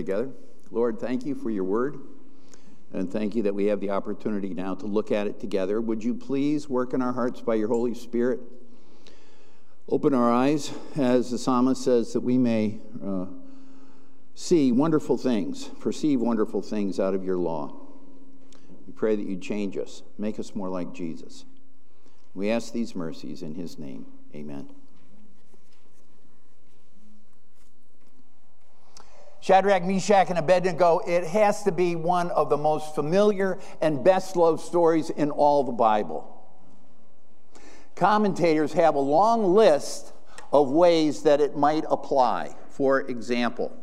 together. Lord, thank you for your word. And thank you that we have the opportunity now to look at it together. Would you please work in our hearts by your Holy Spirit? Open our eyes, as the psalmist says, that we may uh, see wonderful things, perceive wonderful things out of your law. We pray that you change us, make us more like Jesus. We ask these mercies in his name. Amen. Shadrach, Meshach, and Abednego, it has to be one of the most familiar and best loved stories in all the Bible. Commentators have a long list of ways that it might apply. For example,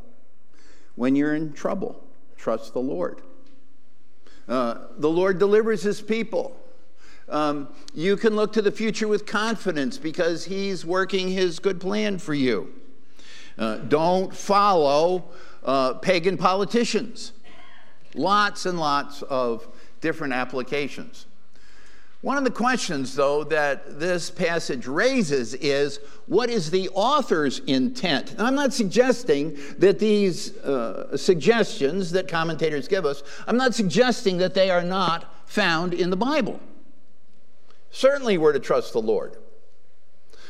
when you're in trouble, trust the Lord. Uh, the Lord delivers his people. Um, you can look to the future with confidence because he's working his good plan for you. Uh, don't follow uh, pagan politicians. Lots and lots of different applications. One of the questions, though, that this passage raises is what is the author's intent? And I'm not suggesting that these uh, suggestions that commentators give us, I'm not suggesting that they are not found in the Bible. Certainly, we're to trust the Lord.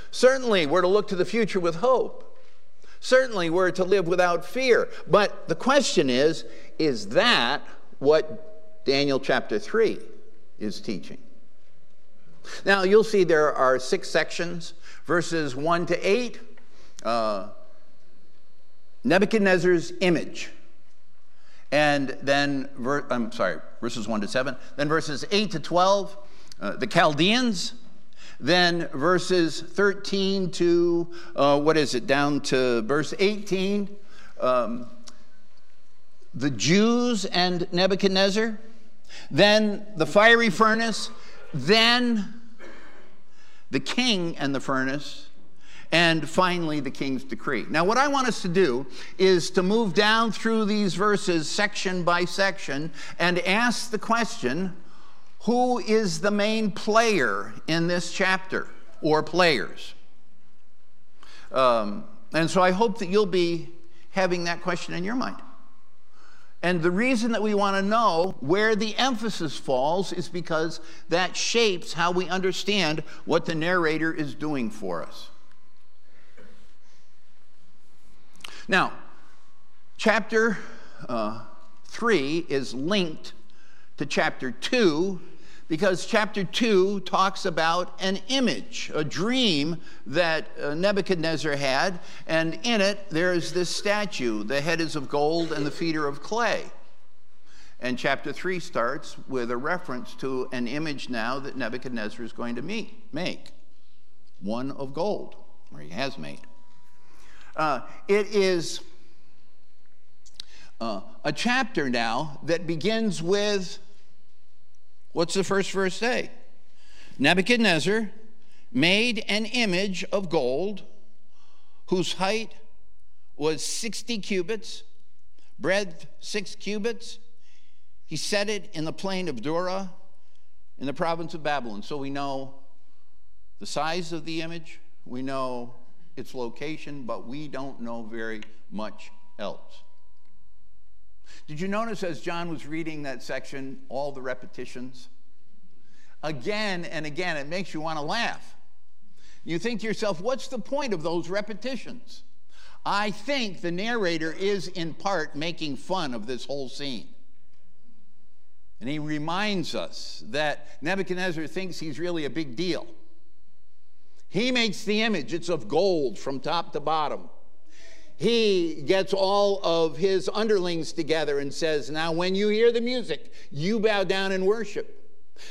Certainly, we're to look to the future with hope. Certainly, we're to live without fear. But the question is is that what Daniel chapter 3 is teaching? Now, you'll see there are six sections, verses 1 to 8. Uh, Nebuchadnezzar's image. And then, ver- I'm sorry, verses 1 to 7. Then verses 8 to 12, uh, the Chaldeans. Then verses 13 to, uh, what is it, down to verse 18, um, the Jews and Nebuchadnezzar. Then the fiery furnace. Then the king and the furnace, and finally the king's decree. Now, what I want us to do is to move down through these verses section by section and ask the question who is the main player in this chapter or players? Um, and so I hope that you'll be having that question in your mind. And the reason that we want to know where the emphasis falls is because that shapes how we understand what the narrator is doing for us. Now, chapter uh, 3 is linked to chapter 2 because chapter 2 talks about an image, a dream that uh, Nebuchadnezzar had, and in it there's this statue. The head is of gold and the feet are of clay. And chapter 3 starts with a reference to an image now that Nebuchadnezzar is going to meet, make one of gold, or he has made. Uh, it is uh, a chapter now that begins with What's the first verse say? Nebuchadnezzar made an image of gold whose height was 60 cubits, breadth six cubits. He set it in the plain of Dura in the province of Babylon. So we know the size of the image, we know its location, but we don't know very much else. Did you notice as John was reading that section, all the repetitions? Again and again, it makes you want to laugh. You think to yourself, what's the point of those repetitions? I think the narrator is in part making fun of this whole scene. And he reminds us that Nebuchadnezzar thinks he's really a big deal. He makes the image, it's of gold from top to bottom he gets all of his underlings together and says, Now, when you hear the music, you bow down and worship.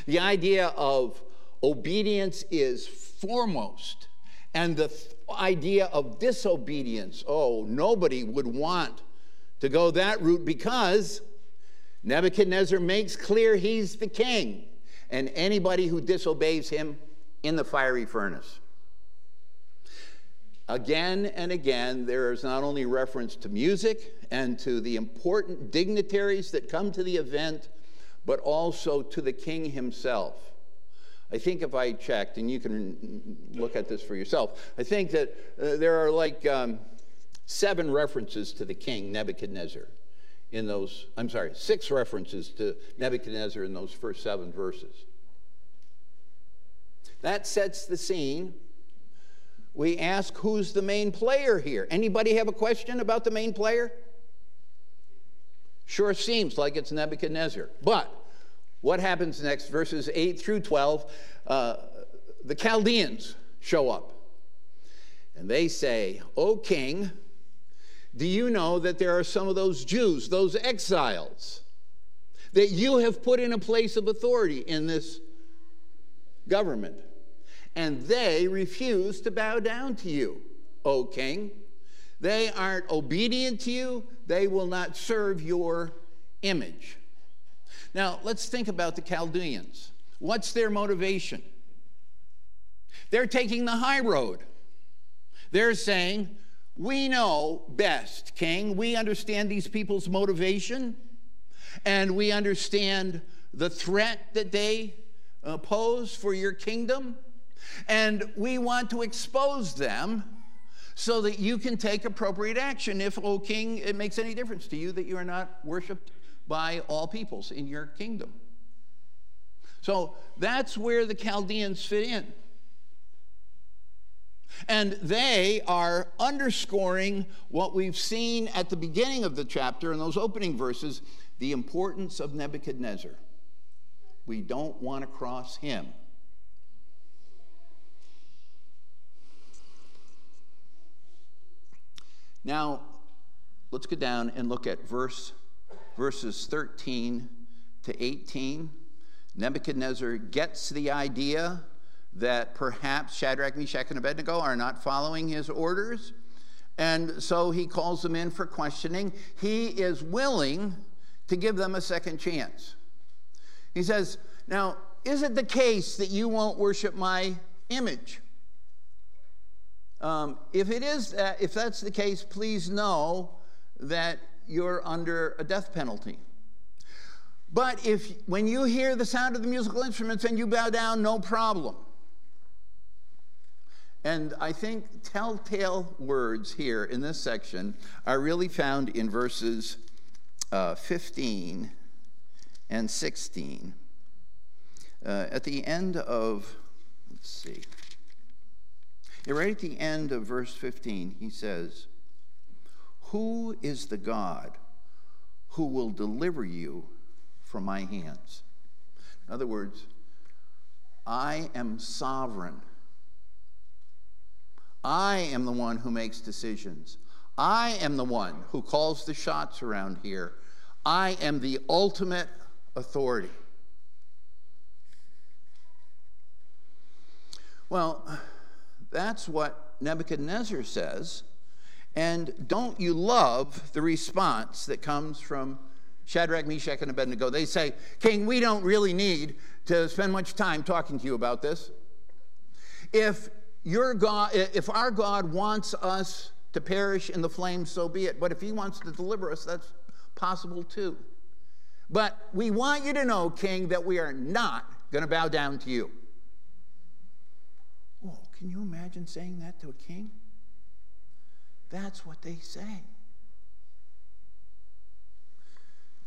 The idea of obedience is foremost. And the th- idea of disobedience, oh, nobody would want to go that route because Nebuchadnezzar makes clear he's the king, and anybody who disobeys him in the fiery furnace. Again and again, there is not only reference to music and to the important dignitaries that come to the event, but also to the king himself. I think if I checked, and you can look at this for yourself, I think that uh, there are like um, seven references to the king, Nebuchadnezzar. in those, I'm sorry, six references to Nebuchadnezzar in those first seven verses. That sets the scene. We ask who's the main player here. Anybody have a question about the main player? Sure seems like it's Nebuchadnezzar. But what happens next? Verses 8 through 12, uh, the Chaldeans show up. And they say, O king, do you know that there are some of those Jews, those exiles, that you have put in a place of authority in this government? And they refuse to bow down to you, O king. They aren't obedient to you, they will not serve your image. Now, let's think about the Chaldeans. What's their motivation? They're taking the high road. They're saying, We know best, King. We understand these people's motivation, and we understand the threat that they uh, pose for your kingdom, and we want to expose them so that you can take appropriate action if, O king, it makes any difference to you that you are not worshiped by all peoples in your kingdom. So that's where the Chaldeans fit in. And they are underscoring what we've seen at the beginning of the chapter in those opening verses the importance of Nebuchadnezzar. We don't want to cross him. Now, let's go down and look at verse verses 13 to 18. Nebuchadnezzar gets the idea that perhaps Shadrach, Meshach, and Abednego are not following his orders. And so he calls them in for questioning. He is willing to give them a second chance. He says, Now, is it the case that you won't worship my image? Um, if it is that, if that's the case, please know that you're under a death penalty. But if when you hear the sound of the musical instruments and you bow down, no problem. And I think telltale words here in this section are really found in verses uh, 15 and 16. Uh, at the end of, let's see, right at the end of verse 15, he says, Who is the God who will deliver you from my hands? In other words, I am sovereign I am the one who makes decisions. I am the one who calls the shots around here. I am the ultimate authority. Well, that's what Nebuchadnezzar says. And don't you love the response that comes from Shadrach, Meshach, and Abednego? They say, King, we don't really need to spend much time talking to you about this. If your God, if our God wants us to perish in the flames, so be it. But if he wants to deliver us, that's possible too. But we want you to know, King, that we are not going to bow down to you. Can you imagine saying that to a king? That's what they say.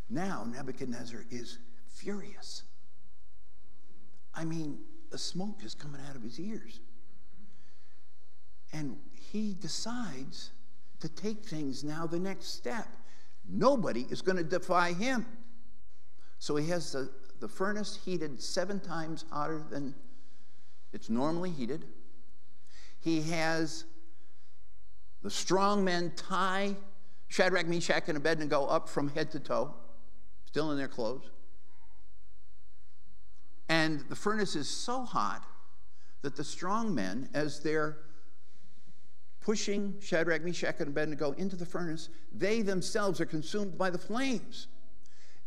Now Nebuchadnezzar is furious. I mean, the smoke is coming out of his ears. And he decides to take things now the next step. Nobody is going to defy him. So he has the, the furnace heated seven times hotter than it's normally heated. He has the strong men tie Shadrach, Meshach, and Abednego up from head to toe, still in their clothes. And the furnace is so hot that the strong men, as they're pushing Shadrach, Meshach, and Abednego into the furnace, they themselves are consumed by the flames.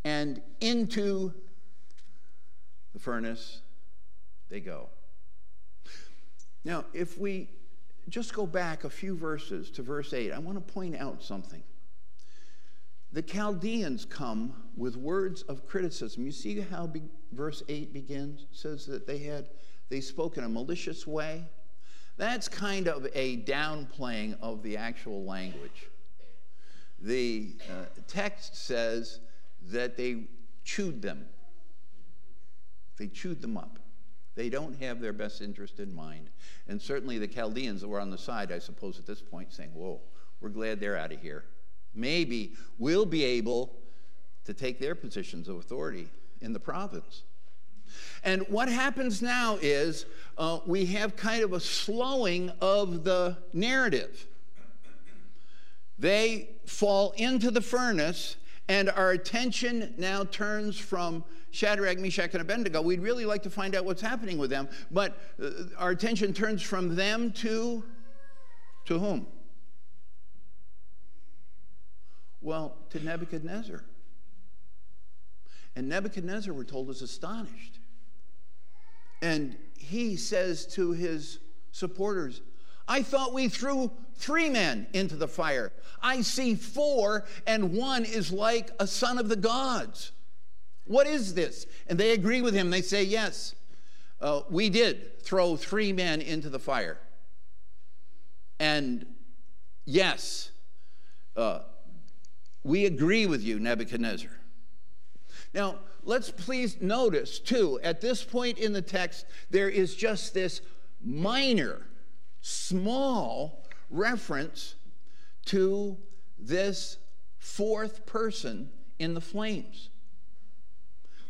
And into the furnace they go. Now, if we just go back a few verses to verse 8, I want to point out something. The Chaldeans come with words of criticism. You see how be, verse 8 begins? It says that they had they spoke in a malicious way that's kind of a downplaying of the actual language. the uh, text says that they chewed them. They chewed them up. They don't have their best interest in mind. And certainly the Chaldeans were on the side, I suppose, at this point, saying, Whoa, we're glad they're out of here. Maybe we'll be able to take their positions of authority in the province. And what happens now is uh, we have kind of a slowing of the narrative. They fall into the furnace, and our attention now turns from Shadrach, Meshach, and Abednego. We'd really like to find out what's happening with them, but uh, our attention turns from them to to whom? Well, to Nebuchadnezzar. And Nebuchadnezzar, we're told, is astonished. And he says to his supporters, I thought we threw three men into the fire. I see four, and one is like a son of the gods. What is this? And they agree with him. They say, Yes, uh, we did throw three men into the fire. And yes, uh, we agree with you, Nebuchadnezzar. Now, let's please notice, too, at this point in the text, there is just this minor, small reference to this fourth person in the flames.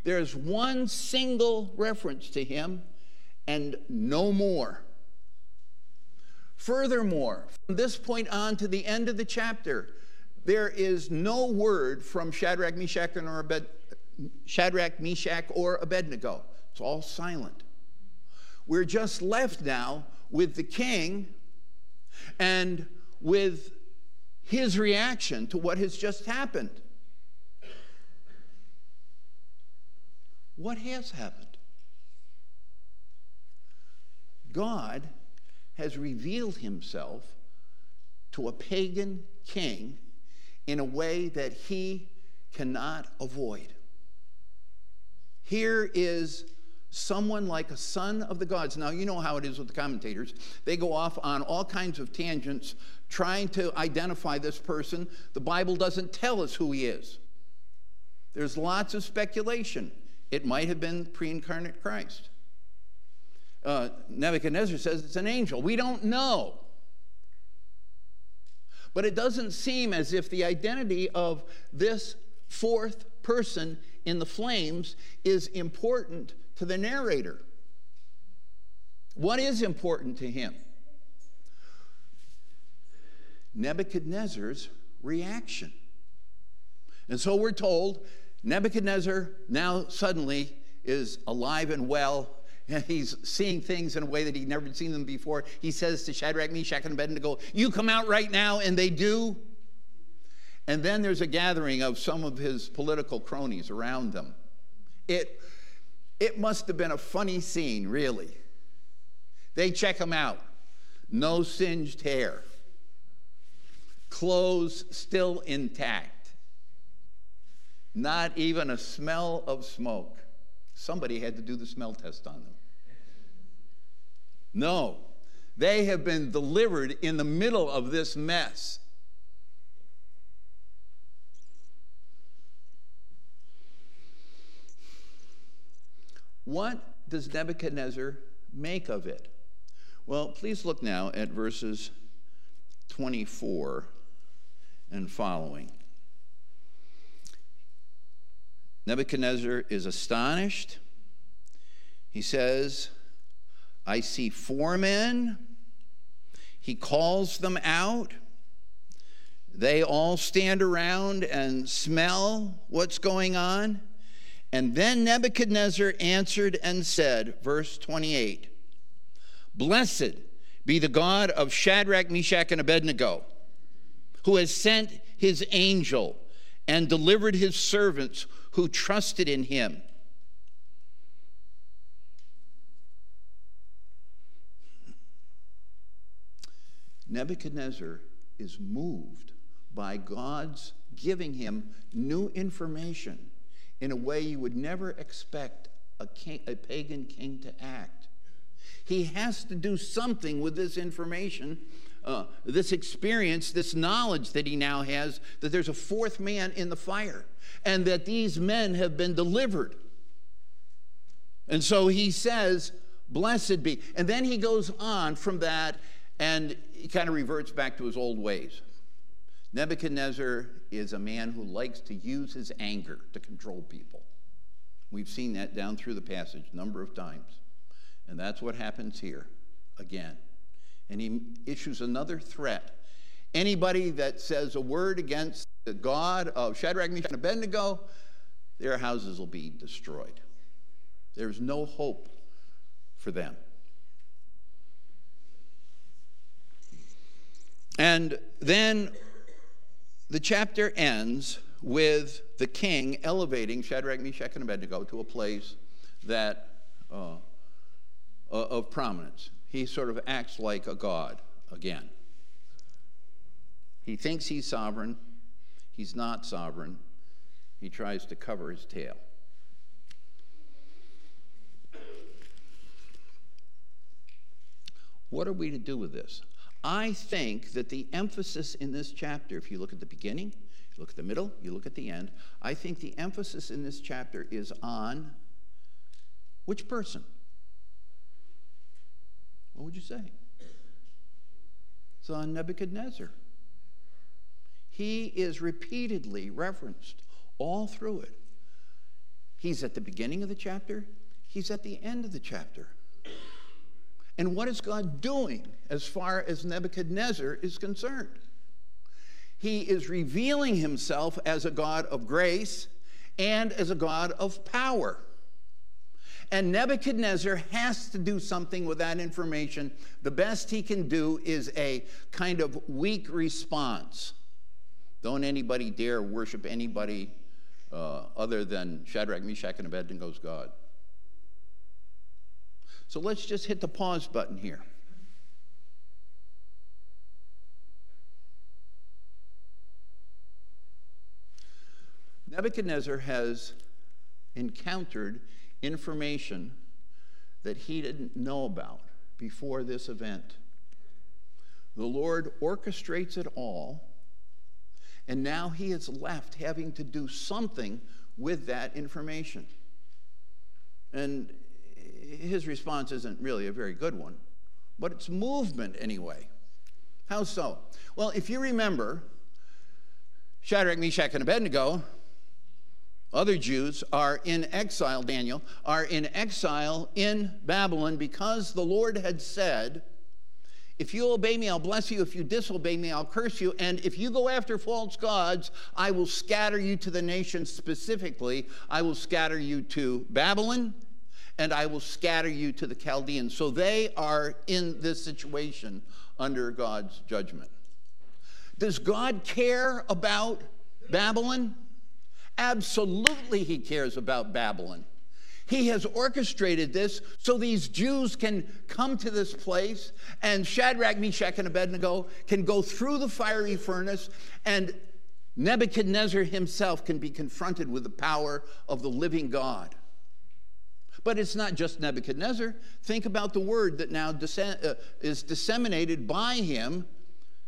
There's one single reference to him and no more. Furthermore, from this point on to the end of the chapter, there is no word from Shadrach, Meshach, or Abed, Shadrach, Meshach, or Abednego. It's all silent. We're just left now with the king and with his reaction to what has just happened. What has happened? God has revealed himself to a pagan king in a way that he cannot avoid. Here is someone like a son of the gods. Now, you know how it is with the commentators. They go off on all kinds of tangents trying to identify this person. The Bible doesn't tell us who he is, there's lots of speculation. It might have been pre incarnate Christ. Uh, Nebuchadnezzar says it's an angel. We don't know. But it doesn't seem as if the identity of this fourth person in the flames is important to the narrator. What is important to him? Nebuchadnezzar's reaction. And so we're told Nebuchadnezzar now suddenly is alive and well. And he's seeing things in a way that he'd never seen them before. He says to Shadrach, Meshach, and Abednego, You come out right now, and they do. And then there's a gathering of some of his political cronies around them. It, it must have been a funny scene, really. They check him out. No singed hair, clothes still intact, not even a smell of smoke. Somebody had to do the smell test on them. No, they have been delivered in the middle of this mess. What does Nebuchadnezzar make of it? Well, please look now at verses 24 and following. Nebuchadnezzar is astonished. He says, I see four men. He calls them out. They all stand around and smell what's going on. And then Nebuchadnezzar answered and said, verse 28 Blessed be the God of Shadrach, Meshach, and Abednego, who has sent his angel and delivered his servants who trusted in him. Nebuchadnezzar is moved by God's giving him new information in a way you would never expect a, king, a pagan king to act. He has to do something with this information uh, this experience, this knowledge that he now has that there's a fourth man in the fire and that these men have been delivered. And so he says, Blessed be. And then he goes on from that and he kind of reverts back to his old ways. Nebuchadnezzar is a man who likes to use his anger to control people. We've seen that down through the passage a number of times. And that's what happens here again. And he issues another threat. Anybody that says a word against the God of Shadrach, Meshach, and Abednego, their houses will be destroyed. There's no hope for them. And then the chapter ends with the king elevating Shadrach, Meshach, and Abednego to a place that uh, of prominence. He sort of acts like a god again. He thinks he's sovereign. He's not sovereign. He tries to cover his tail. What are we to do with this? I think that the emphasis in this chapter, if you look at the beginning, you look at the middle, you look at the end, I think the emphasis in this chapter is on which person? What would you say? It's on Nebuchadnezzar. He is repeatedly referenced all through it. He's at the beginning of the chapter, he's at the end of the chapter. And what is God doing as far as Nebuchadnezzar is concerned? He is revealing himself as a God of grace and as a God of power. And Nebuchadnezzar has to do something with that information. The best he can do is a kind of weak response. Don't anybody dare worship anybody uh, other than Shadrach, Meshach, and Abednego's God. So let's just hit the pause button here. Nebuchadnezzar has encountered information that he didn't know about before this event. The Lord orchestrates it all, and now he is left having to do something with that information. And his response isn't really a very good one, but it's movement anyway. How so? Well, if you remember, Shadrach, Meshach, and Abednego, other Jews, are in exile, Daniel, are in exile in Babylon because the Lord had said, if you obey me, I'll bless you. If you disobey me, I'll curse you. And if you go after false gods, I will scatter you to the nations specifically. I will scatter you to Babylon and I will scatter you to the Chaldeans. So they are in this situation under God's judgment. Does God care about Babylon? Absolutely, He cares about Babylon. He has orchestrated this so these Jews can come to this place, and Shadrach, Meshach, and Abednego can go through the fiery furnace, and Nebuchadnezzar himself can be confronted with the power of the living God. But it's not just Nebuchadnezzar. Think about the word that now uh, is disseminated by him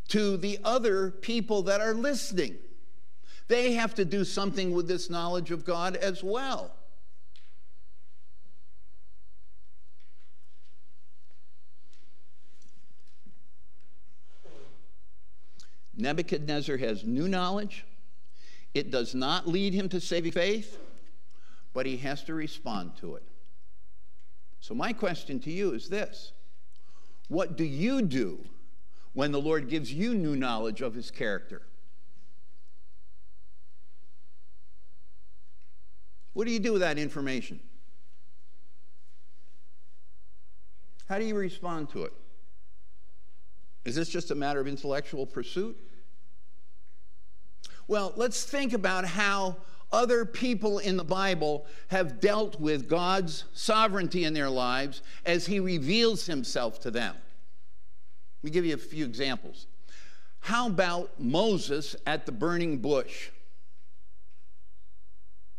to the other people that are listening. They have to do something with this knowledge of God as well. Nebuchadnezzar has new knowledge. It does not lead him to saving faith, but he has to respond to it. So, my question to you is this What do you do when the Lord gives you new knowledge of his character? What do you do with that information? How do you respond to it? Is this just a matter of intellectual pursuit? Well, let's think about how other people in the Bible have dealt with God's sovereignty in their lives as He reveals Himself to them. Let me give you a few examples. How about Moses at the burning bush?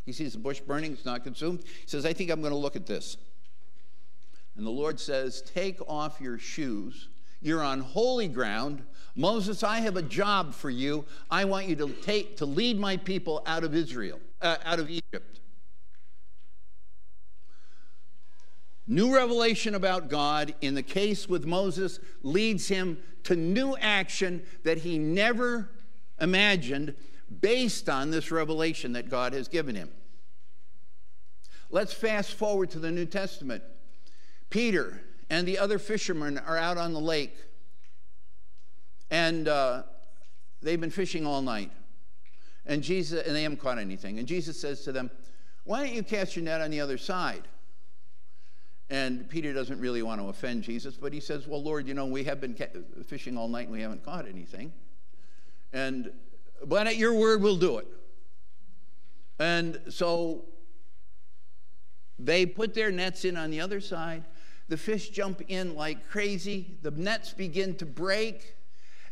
He sees the bush burning, it's not consumed. He says, I think I'm going to look at this. And the Lord says, Take off your shoes You're on holy ground. Moses, I have a job for you. I want you to take to lead my people out of Israel, uh, out of Egypt. New revelation about God in the case with Moses leads him to new action that he never imagined based on this revelation that God has given him. Let's fast forward to the New Testament. Peter and the other fishermen are out on the lake, and uh, they've been fishing all night. And Jesus, and they haven't caught anything. And Jesus says to them, Why don't you cast your net on the other side? And Peter doesn't really want to offend Jesus, but he says, Well, Lord, you know, we have been fishing all night and we haven't caught anything. And, but at your word, we'll do it. And so they put their nets in on the other side. The fish jump in like crazy. The nets begin to break.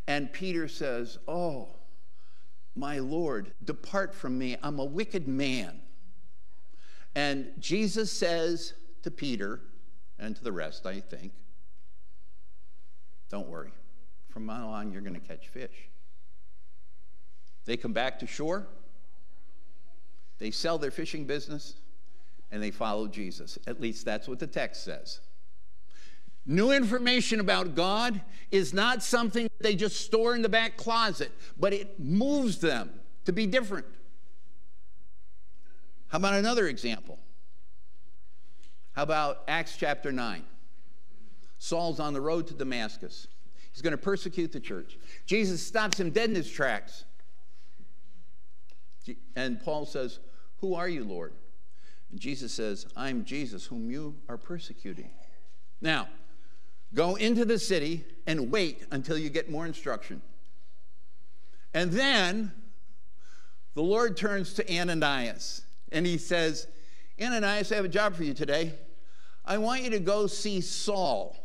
And Peter says, Oh, my Lord, depart from me. I'm a wicked man. And Jesus says to Peter and to the rest, I think, Don't worry. From now on, you're going to catch fish. They come back to shore. They sell their fishing business and they follow Jesus. At least that's what the text says. New information about God is not something they just store in the back closet, but it moves them to be different. How about another example? How about Acts chapter 9? Saul's on the road to Damascus. He's going to persecute the church. Jesus stops him dead in his tracks. And Paul says, Who are you, Lord? And Jesus says, I'm Jesus, whom you are persecuting. Now, go into the city and wait until you get more instruction. And then the Lord turns to Ananias and he says, Ananias, I have a job for you today. I want you to go see Saul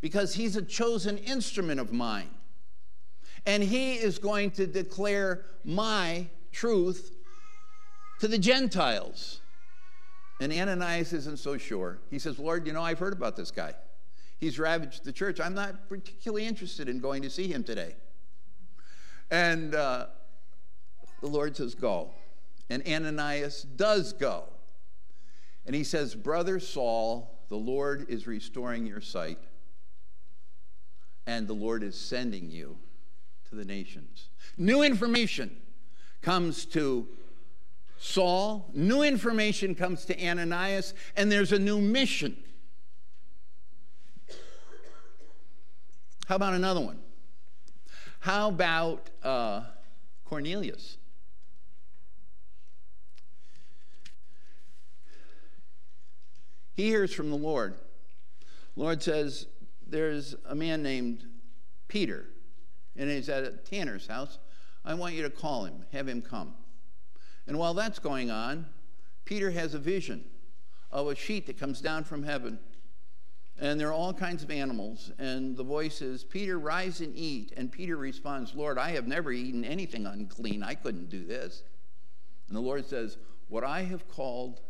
because he's a chosen instrument of mine. And he is going to declare my truth to the Gentiles. And Ananias isn't so sure. He says, Lord, you know, I've heard about this guy. He's ravaged the church. I'm not particularly interested in going to see him today. And uh, the Lord says, Go. And Ananias does go. And he says, Brother Saul, the Lord is restoring your sight, and the Lord is sending you to the nations. New information comes to Saul, new information comes to Ananias, and there's a new mission. How about another one? How about uh, Cornelius? He hears from the Lord. Lord says, There's a man named Peter, and he's at a tanner's house. I want you to call him, have him come. And while that's going on, Peter has a vision of a sheet that comes down from heaven. And there are all kinds of animals. And the voice says, Peter, rise and eat. And Peter responds, Lord, I have never eaten anything unclean. I couldn't do this. And the Lord says, What I have called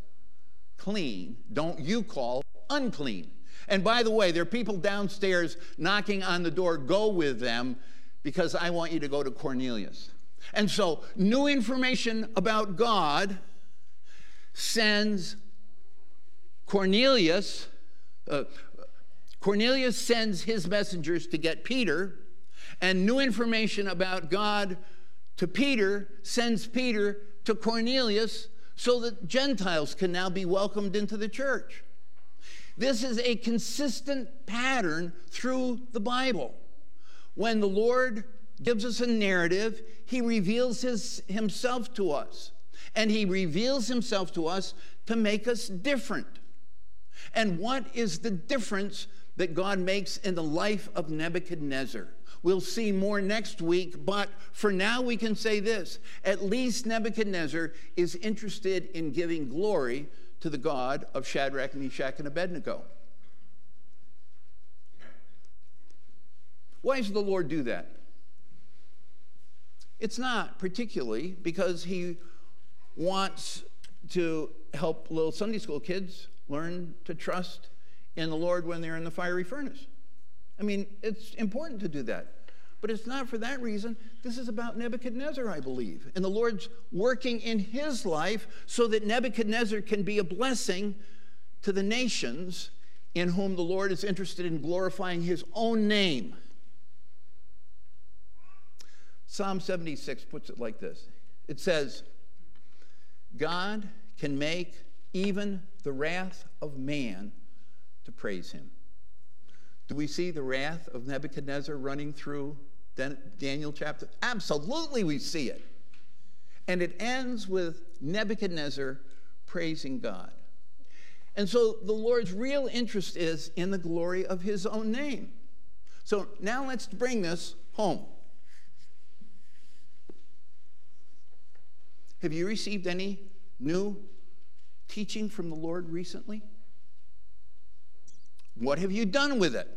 clean, don't you call unclean. And by the way, there are people downstairs knocking on the door. Go with them because I want you to go to Cornelius. And so, new information about God sends Cornelius. Uh, Cornelius sends his messengers to get Peter, and new information about God to Peter sends Peter to Cornelius so that Gentiles can now be welcomed into the church. This is a consistent pattern through the Bible. When the Lord gives us a narrative, he reveals his, himself to us. And he reveals himself to us to make us different. And what is the difference that God makes in the life of Nebuchadnezzar? We'll see more next week, but for now we can say this at least Nebuchadnezzar is interested in giving glory to the God of Shadrach, Meshach, and Abednego. Why does the Lord do that? It's not particularly because he wants to help little Sunday school kids learn to trust in the Lord when they're in the fiery furnace. I mean, it's important to do that. But it's not for that reason. This is about Nebuchadnezzar, I believe. And the Lord's working in his life so that Nebuchadnezzar can be a blessing to the nations in whom the Lord is interested in glorifying his own name. Psalm 76 puts it like this it says, God can make even the wrath of man to praise him. Do we see the wrath of Nebuchadnezzar running through Daniel chapter? Absolutely, we see it. And it ends with Nebuchadnezzar praising God. And so the Lord's real interest is in the glory of his own name. So now let's bring this home. Have you received any new teaching from the Lord recently? What have you done with it?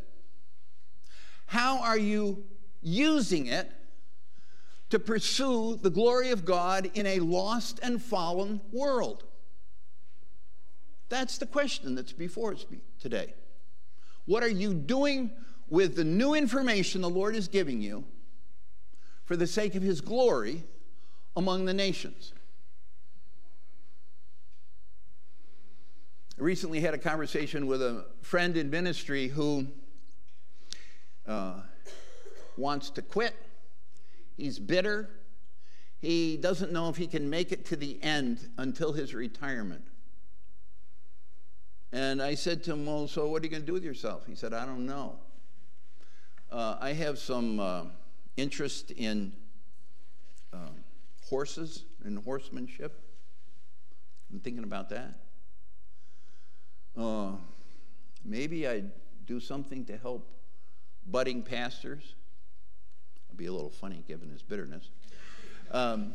How are you using it to pursue the glory of God in a lost and fallen world? That's the question that's before us today. What are you doing with the new information the Lord is giving you for the sake of His glory among the nations? Recently had a conversation with a friend in ministry who uh, wants to quit. He's bitter. He doesn't know if he can make it to the end until his retirement. And I said to him, Well, so what are you going to do with yourself? He said, I don't know. Uh, I have some uh, interest in uh, horses and horsemanship. I'm thinking about that. Uh, maybe I'd do something to help budding pastors. It'd be a little funny given his bitterness. Um,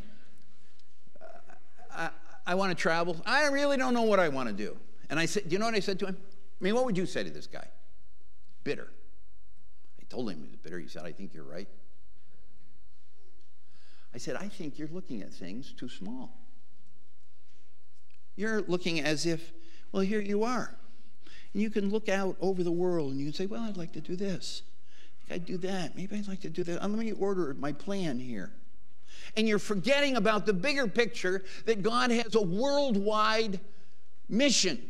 I, I want to travel. I really don't know what I want to do. And I said, do you know what I said to him? I mean, what would you say to this guy? Bitter. I told him he was bitter. He said, I think you're right. I said, I think you're looking at things too small. You're looking as if, well, here you are. And you can look out over the world and you can say, well, I'd like to do this. I'd do that. Maybe I'd like to do that. Uh, let me order my plan here. And you're forgetting about the bigger picture that God has a worldwide mission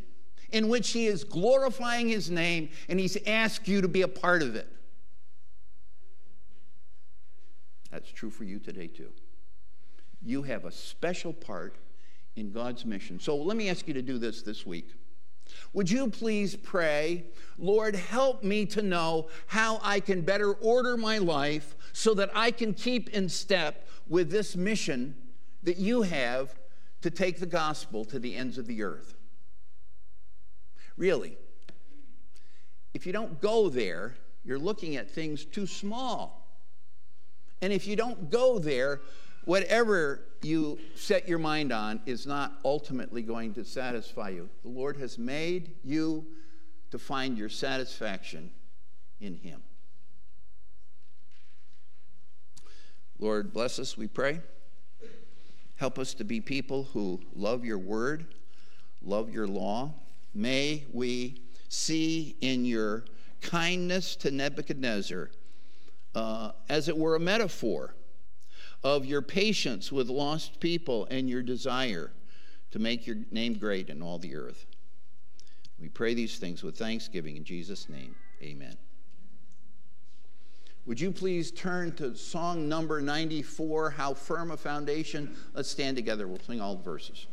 in which He is glorifying His name and He's asked you to be a part of it. That's true for you today, too. You have a special part in God's mission. So let me ask you to do this this week. Would you please pray, Lord, help me to know how I can better order my life so that I can keep in step with this mission that you have to take the gospel to the ends of the earth? Really, if you don't go there, you're looking at things too small. And if you don't go there, whatever you set your mind on is not ultimately going to satisfy you. The Lord has made you to find your satisfaction in Him. Lord, bless us, we pray. Help us to be people who love your word, love your law. May we see in your kindness to Nebuchadnezzar, uh, as it were, a metaphor of your patience with lost people and your desire to make your name great in all the earth. We pray these things with thanksgiving in Jesus' name. Amen. Would you please turn to song number 94, How Firm a Foundation? Let's stand together. We'll sing all the verses.